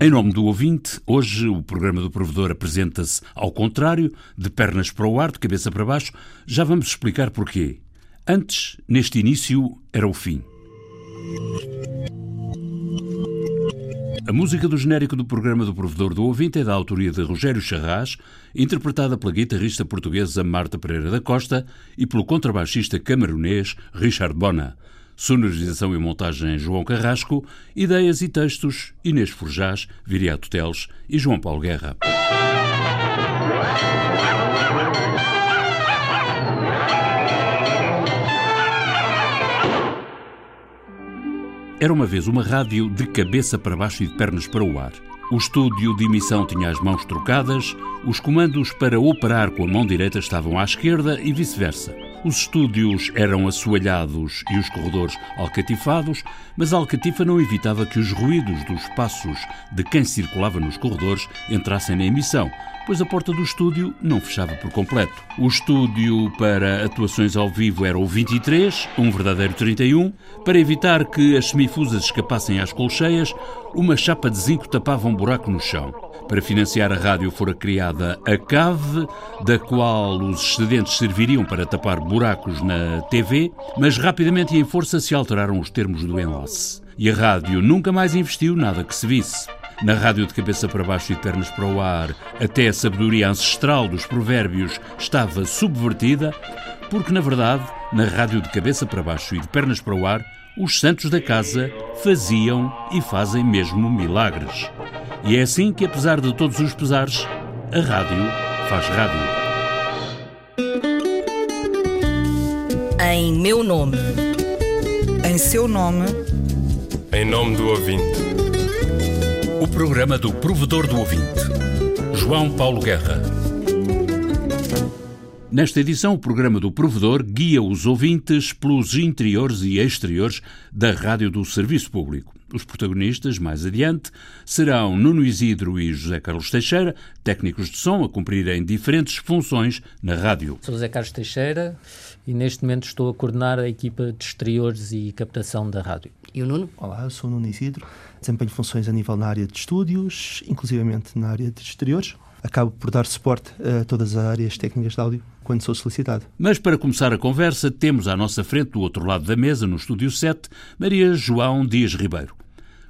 Em nome do ouvinte, hoje o programa do provedor apresenta-se ao contrário, de pernas para o ar, de cabeça para baixo. Já vamos explicar porquê. Antes, neste início, era o fim. A música do genérico do programa do provedor do ouvinte é da autoria de Rogério Charras, interpretada pela guitarrista portuguesa Marta Pereira da Costa e pelo contrabaixista camerunês Richard Bona sonorização e montagem João Carrasco, ideias e textos Inês Forjás, Viriato Teles e João Paulo Guerra. Era uma vez uma rádio de cabeça para baixo e de pernas para o ar. O estúdio de emissão tinha as mãos trocadas, os comandos para operar com a mão direita estavam à esquerda e vice-versa. Os estúdios eram assoalhados e os corredores alcatifados, mas a alcatifa não evitava que os ruídos dos passos de quem circulava nos corredores entrassem na emissão, pois a porta do estúdio não fechava por completo. O estúdio para atuações ao vivo era o 23, um verdadeiro 31. Para evitar que as semifusas escapassem às colcheias, uma chapa de zinco tapava um buraco no chão. Para financiar a rádio fora criada a CAVE, da qual os excedentes serviriam para tapar buracos na TV, mas rapidamente e em força se alteraram os termos do enlace. E a rádio nunca mais investiu nada que se visse. Na rádio de cabeça para baixo e pernas para o ar, até a sabedoria ancestral dos provérbios estava subvertida, porque na verdade, na rádio de cabeça para baixo e de pernas para o ar, os santos da casa faziam e fazem mesmo milagres. E é assim que, apesar de todos os pesares, a rádio faz rádio. Em meu nome. Em seu nome. Em nome do ouvinte. O programa do provedor do ouvinte. João Paulo Guerra. Nesta edição, o programa do provedor guia os ouvintes pelos interiores e exteriores da rádio do Serviço Público. Os protagonistas, mais adiante, serão Nuno Isidro e José Carlos Teixeira, técnicos de som a cumprirem diferentes funções na rádio. Sou José Carlos Teixeira e neste momento estou a coordenar a equipa de exteriores e captação da rádio. E o Nuno? Olá, eu sou o Nuno Isidro, desempenho funções a nível na área de estúdios, inclusivamente na área de exteriores. Acabo por dar suporte a todas as áreas técnicas de áudio quando sou solicitado. Mas para começar a conversa, temos à nossa frente, do outro lado da mesa, no Estúdio 7, Maria João Dias Ribeiro,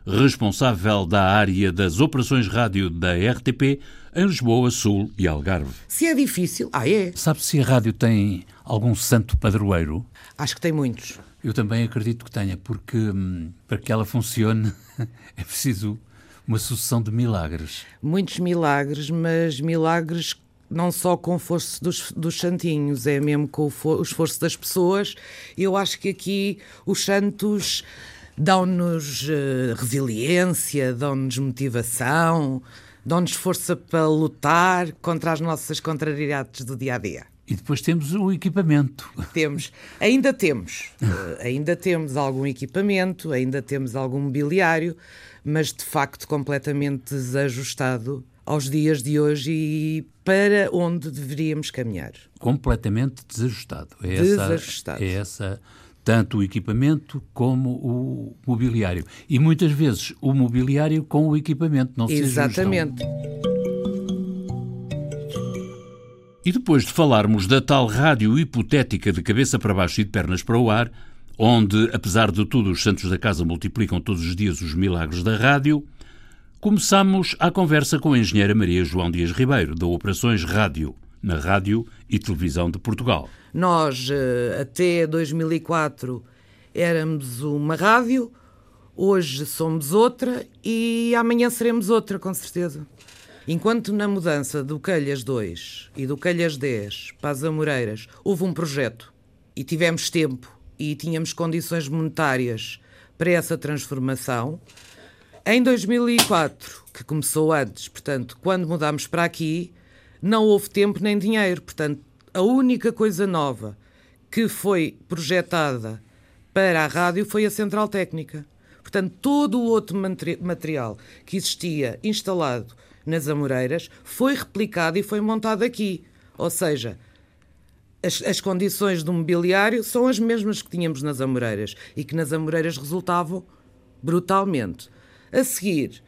responsável da área das operações rádio da RTP em Lisboa, Sul e Algarve. Se é difícil, ah, é. Sabe se a rádio tem algum santo padroeiro? Acho que tem muitos. Eu também acredito que tenha, porque hum, para que ela funcione é preciso uma sucessão de milagres. Muitos milagres, mas milagres não só com o esforço dos, dos santinhos, é mesmo com o, esforço das pessoas. Eu acho que aqui os santos dão-nos uh, resiliência, dão-nos motivação, dão-nos força para lutar contra as nossas contrariedades do dia a dia. E depois temos o equipamento. Temos, ainda temos, uh, ainda temos algum equipamento, ainda temos algum mobiliário, mas de facto completamente desajustado aos dias de hoje e para onde deveríamos caminhar. Completamente desajustado. É desajustado. Essa, é essa tanto o equipamento como o mobiliário. E muitas vezes o mobiliário com o equipamento não Exatamente. se ajustam. E depois de falarmos da tal rádio hipotética de cabeça para baixo e de pernas para o ar, onde, apesar de tudo, os santos da casa multiplicam todos os dias os milagres da rádio, Começamos a conversa com a engenheira Maria João Dias Ribeiro, da Operações Rádio, na Rádio e Televisão de Portugal. Nós, eh, até 2004, éramos uma rádio, hoje somos outra e amanhã seremos outra, com certeza. Enquanto na mudança do Calhas 2 e do Calhas 10 para as Amoreiras houve um projeto e tivemos tempo e tínhamos condições monetárias para essa transformação, em 2004, que começou antes, portanto, quando mudámos para aqui, não houve tempo nem dinheiro. Portanto, a única coisa nova que foi projetada para a rádio foi a central técnica. Portanto, todo o outro material que existia instalado nas Amoreiras foi replicado e foi montado aqui. Ou seja, as, as, condições do mobiliário são as mesmas que tínhamos nas Amoreiras e que nas Amoreiras resultavam brutalmente. A seguir,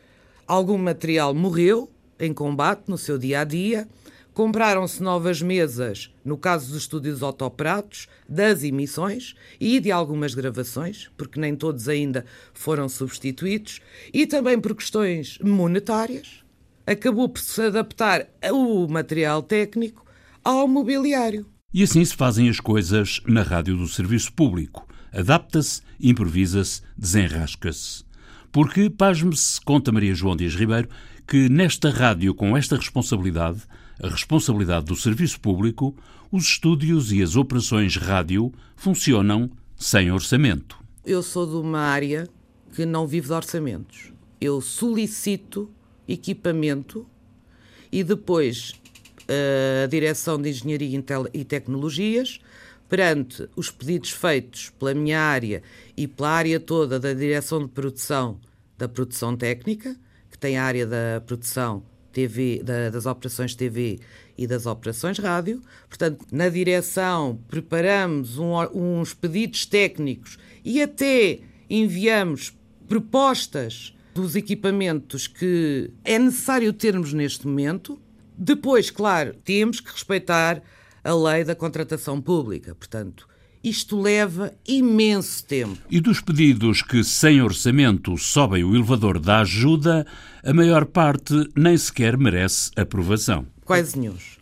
algum material morreu em combate no seu dia a dia. Compraram-se novas mesas, no caso dos estúdios autooperados, das emissões e de algumas gravações, porque nem todos ainda foram substituídos, e também por questões monetárias. Acabou por se adaptar o material técnico ao mobiliário. E assim se fazem as coisas na rádio do serviço público. Adapta-se, improvisa-se, desenrasca-se. Porque, pasme-se, conta Maria João Dias Ribeiro, que nesta rádio com esta responsabilidade, a responsabilidade do serviço público, os estúdios e as operações rádio funcionam sem orçamento. Eu sou de uma área que não vive de orçamentos. Eu solicito equipamento e depois a Direção de Engenharia e Tecnologias, perante os pedidos feitos pela minha área e pela área toda da Direção de Produção da Produção Técnica, que tem a área da produção TV, da, das operações TV e das operações rádio. Portanto, na direção preparamos um, uns pedidos técnicos e até enviamos propostas dos equipamentos que é necessário termos neste momento depois, claro, temos que respeitar a lei da contratação pública. Portanto, isto leva imenso tempo. E dos pedidos que, sem orçamento, sobem o elevador da ajuda, a maior parte nem sequer merece aprovação. Quais nenhums.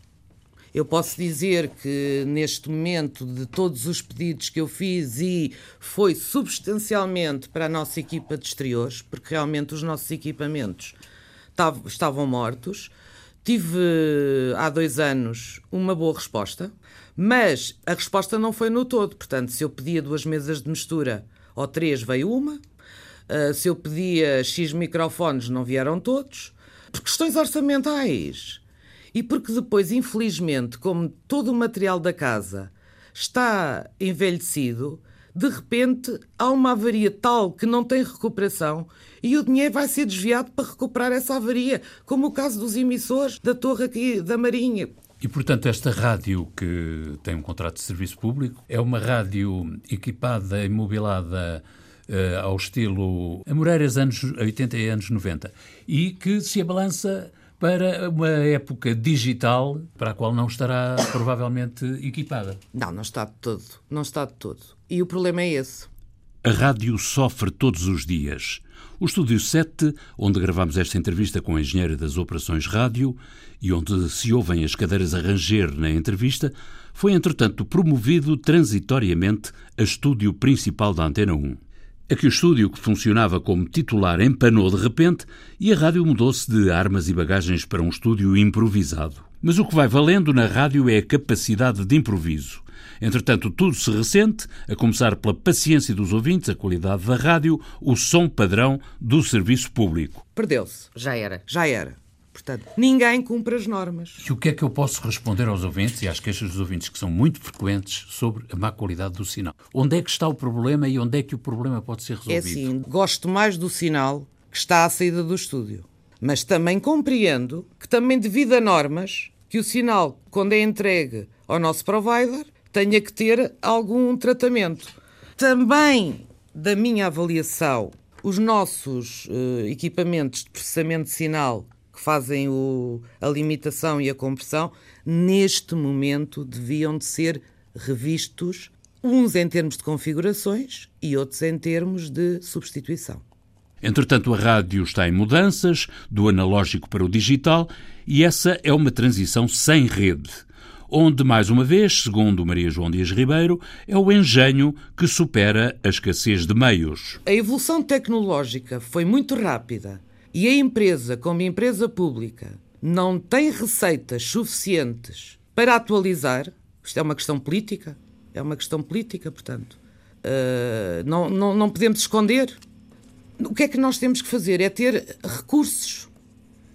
Eu posso dizer que neste momento, de todos os pedidos que eu fiz, e foi substancialmente para a nossa equipa de exteriores, porque realmente os nossos equipamentos estavam mortos, Tive há dois anos uma boa resposta, mas a resposta não foi no todo. Portanto, se eu pedia duas mesas de mistura ou três, veio uma. Uh, se eu pedia X microfones, não vieram todos. Por questões orçamentais. E porque depois, infelizmente, como todo o material da casa está envelhecido, de repente há uma avaria tal que não tem recuperação e o dinheiro vai ser desviado para recuperar essa avaria, como o caso dos emissores da torre aqui da Marinha. E, portanto, esta rádio que tem um contrato de serviço público é uma rádio equipada e mobilada uh, ao estilo Amoreiras anos 80 e anos 90 e que se abalança para uma época digital para a qual não estará provavelmente equipada. Não, não está de todo. Não está de todo. E o problema é esse. A rádio sofre todos os dias. O Estúdio 7, onde gravamos esta entrevista com a engenheira das operações rádio e onde se ouvem as cadeiras a ranger na entrevista, foi entretanto promovido transitoriamente a estúdio principal da Antena 1. Aqui o estúdio, que funcionava como titular, empanou de repente e a rádio mudou-se de armas e bagagens para um estúdio improvisado. Mas o que vai valendo na rádio é a capacidade de improviso. Entretanto, tudo se ressente, a começar pela paciência dos ouvintes, a qualidade da rádio, o som padrão do serviço público. Perdeu-se. Já era. Já era. Portanto, ninguém cumpre as normas. E o que é que eu posso responder aos ouvintes e às queixas dos ouvintes, que são muito frequentes, sobre a má qualidade do sinal? Onde é que está o problema e onde é que o problema pode ser resolvido? É assim, gosto mais do sinal que está à saída do estúdio. Mas também compreendo que, também devido a normas, que o sinal, quando é entregue ao nosso provider, tenha que ter algum tratamento. Também, da minha avaliação, os nossos uh, equipamentos de processamento de sinal que fazem o, a limitação e a compressão, neste momento deviam de ser revistos, uns em termos de configurações e outros em termos de substituição. Entretanto, a rádio está em mudanças, do analógico para o digital, e essa é uma transição sem rede onde, mais uma vez, segundo Maria João Dias Ribeiro, é o engenho que supera a escassez de meios. A evolução tecnológica foi muito rápida e a empresa, como empresa pública, não tem receitas suficientes para atualizar, isto é uma questão política, é uma questão política, portanto, uh, não, não, não podemos esconder. O que é que nós temos que fazer? É ter recursos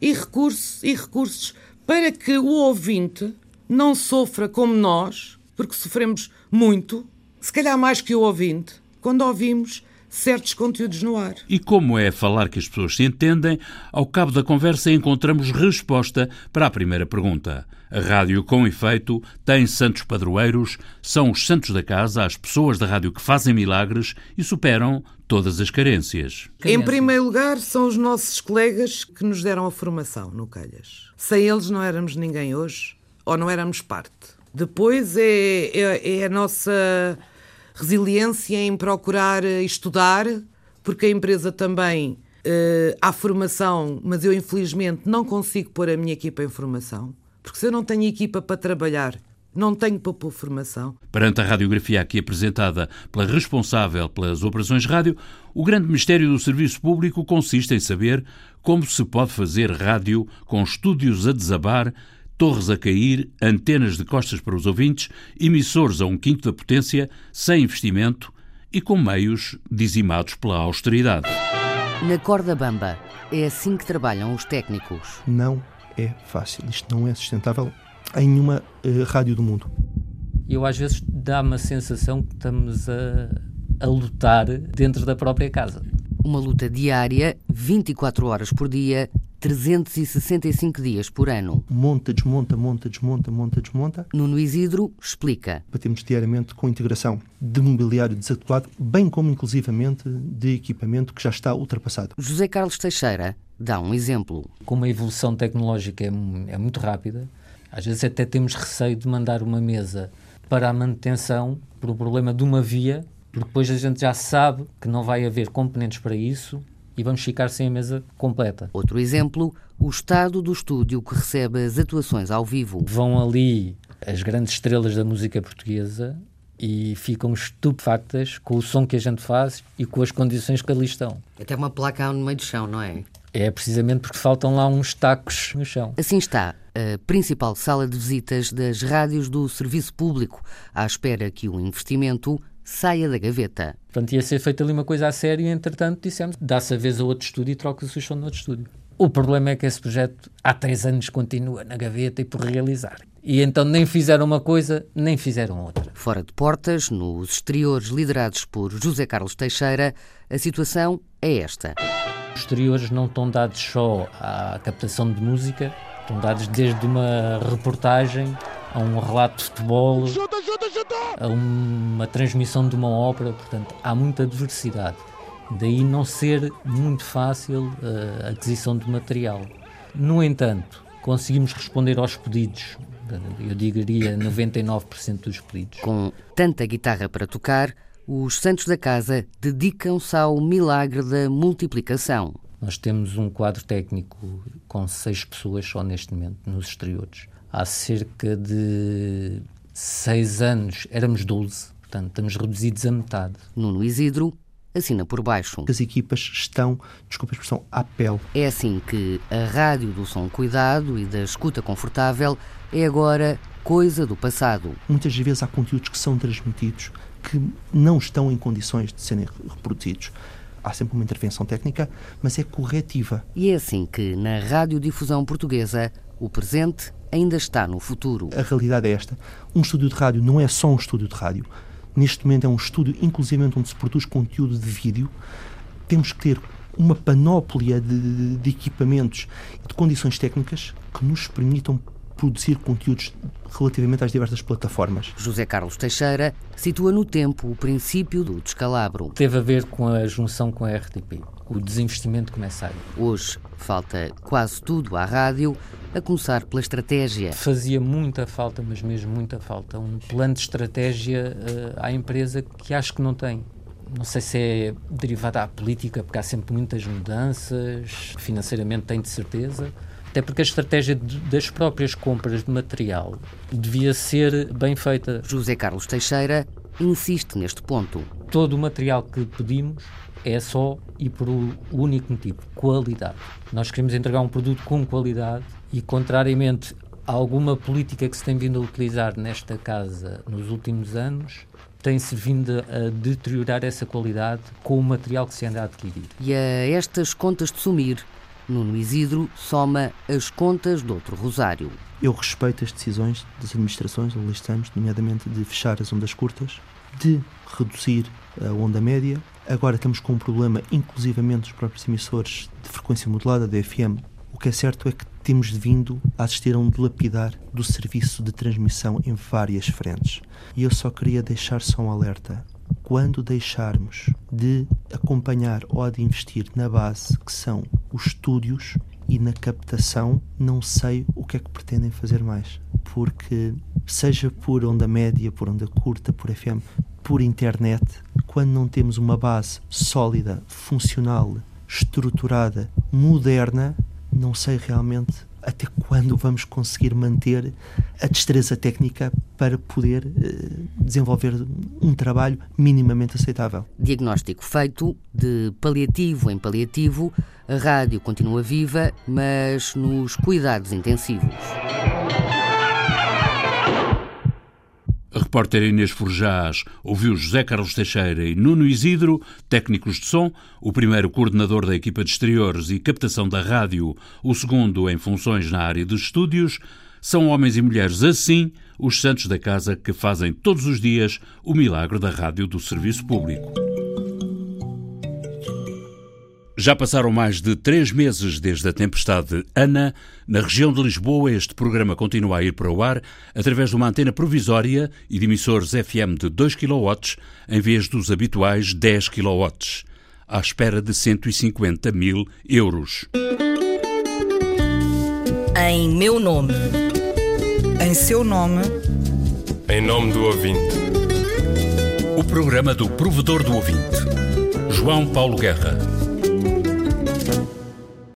e recursos e recursos para que o ouvinte não sofra como nós, porque sofremos muito, se calhar mais que o ouvinte, quando ouvimos certos conteúdos no ar. E como é falar que as pessoas se entendem, ao cabo da conversa encontramos resposta para a primeira pergunta. A rádio, com efeito, tem santos padroeiros, são os santos da casa, as pessoas da rádio que fazem milagres e superam todas as carências. Em primeiro lugar, são os nossos colegas que nos deram a formação no Calhas. Sem eles não éramos ninguém hoje, ou não éramos parte. Depois é, é, é a nossa resiliência em procurar eh, estudar, porque a empresa também uh, há formação, mas eu infelizmente não consigo pôr a minha equipa em formação, porque se eu não tenho equipa para trabalhar, não tenho para pôr formação. Perante a radiografia aqui apresentada pela responsável pelas operações rádio, o grande mistério do serviço público consiste em saber como se pode fazer rádio com estúdios a desabar torres a cair, antenas de costas para os ouvintes, emissores a um quinto da potência, sem investimento e com meios dizimados pela austeridade. Na corda bamba, é assim que trabalham os técnicos. Não é fácil. Isto não é sustentável em nenhuma uh, rádio do mundo. Eu às vezes dá-me a sensação que estamos a, a lutar dentro da própria casa. Uma luta diária, 24 horas por dia, 365 dias por ano. Monta, desmonta, monta, desmonta, monta, desmonta. Nuno Isidro explica. Batemos diariamente com integração de mobiliário desatuado, bem como inclusivamente de equipamento que já está ultrapassado. José Carlos Teixeira dá um exemplo. Como a evolução tecnológica é, é muito rápida, às vezes até temos receio de mandar uma mesa para a manutenção por o problema de uma via, porque depois a gente já sabe que não vai haver componentes para isso e vamos ficar sem a mesa completa. Outro exemplo, o estado do estúdio que recebe as atuações ao vivo. Vão ali as grandes estrelas da música portuguesa e ficam estupefactas com o som que a gente faz e com as condições que ali estão. Até uma placa no meio do chão, não é? É precisamente porque faltam lá uns tacos no chão. Assim está a principal sala de visitas das rádios do serviço público, à espera que o investimento saia da gaveta. Portanto, ia ser feita ali uma coisa a sério e, entretanto, dissemos, dá-se a vez a outro estúdio e troca-se o som no outro estúdio. O problema é que esse projeto há três anos continua na gaveta e por realizar. E então nem fizeram uma coisa, nem fizeram outra. Fora de portas, nos exteriores liderados por José Carlos Teixeira, a situação é esta. Os exteriores não estão dados só à captação de música, estão dados desde uma reportagem a um relato de futebol, a uma transmissão de uma ópera, portanto, há muita diversidade. Daí não ser muito fácil uh, a aquisição de material. No entanto, conseguimos responder aos pedidos, eu diria 99% dos pedidos. Com tanta guitarra para tocar, os santos da casa dedicam-se ao milagre da multiplicação. Nós temos um quadro técnico com seis pessoas só neste momento nos exteriores há cerca de seis anos éramos 12, portanto estamos reduzidos a metade. Nuno Isidro assina por baixo. As equipas estão, desculpa a expressão, à pele. É assim que a rádio do som cuidado e da escuta confortável é agora coisa do passado. Muitas vezes há conteúdos que são transmitidos que não estão em condições de serem reproduzidos. Há sempre uma intervenção técnica, mas é corretiva. E é assim que, na radiodifusão portuguesa, o presente ainda está no futuro. A realidade é esta. Um estúdio de rádio não é só um estúdio de rádio. Neste momento é um estúdio, inclusivamente, onde se produz conteúdo de vídeo. Temos que ter uma panóplia de, de equipamentos e de condições técnicas que nos permitam produzir conteúdos relativamente às diversas plataformas. José Carlos Teixeira situa no tempo o princípio do descalabro. Teve a ver com a junção com a RTP. O desinvestimento começa aí. Hoje falta quase tudo à rádio, a começar pela estratégia. Fazia muita falta, mas mesmo muita falta, um plano de estratégia uh, à empresa que acho que não tem. Não sei se é derivado à política, porque há sempre muitas mudanças, financeiramente tem de certeza até porque a estratégia de, das próprias compras de material devia ser bem feita. José Carlos Teixeira insiste neste ponto. Todo o material que pedimos é só e por único motivo: qualidade. Nós queremos entregar um produto com qualidade e, contrariamente a alguma política que se tem vindo a utilizar nesta casa nos últimos anos, tem-se vindo a deteriorar essa qualidade com o material que se anda a adquirir. E a estas contas de sumir, Nuno Isidro soma as contas do outro Rosário. Eu respeito as decisões das administrações onde estamos, nomeadamente de fechar as ondas curtas, de reduzir a onda média. Agora estamos com um problema, inclusivamente dos próprios emissores de frequência modulada, da FM. O que é certo é que temos vindo a assistir a um dilapidar do serviço de transmissão em várias frentes. E eu só queria deixar só um alerta. Quando deixarmos de acompanhar ou de investir na base, que são os estúdios, e na captação, não sei o que é que pretendem fazer mais. Porque, seja por onda média, por onda curta, por FM, por internet, quando não temos uma base sólida, funcional, estruturada, moderna, não sei realmente até quando vamos conseguir manter a destreza técnica para poder uh, desenvolver um trabalho minimamente aceitável. Diagnóstico feito de paliativo em paliativo, a rádio continua viva, mas nos cuidados intensivos. A repórter Inês Forjás ouviu José Carlos Teixeira e Nuno Isidro, técnicos de som, o primeiro coordenador da equipa de exteriores e captação da rádio, o segundo em funções na área dos estúdios. São homens e mulheres assim os santos da casa que fazem todos os dias o milagre da rádio do serviço público. Já passaram mais de três meses desde a tempestade Ana. Na região de Lisboa, este programa continua a ir para o ar através de uma antena provisória e de emissores FM de 2 kW em vez dos habituais 10 kW, à espera de 150 mil euros. Em meu nome. Em seu nome. Em nome do ouvinte. O programa do provedor do ouvinte. João Paulo Guerra. Thank you.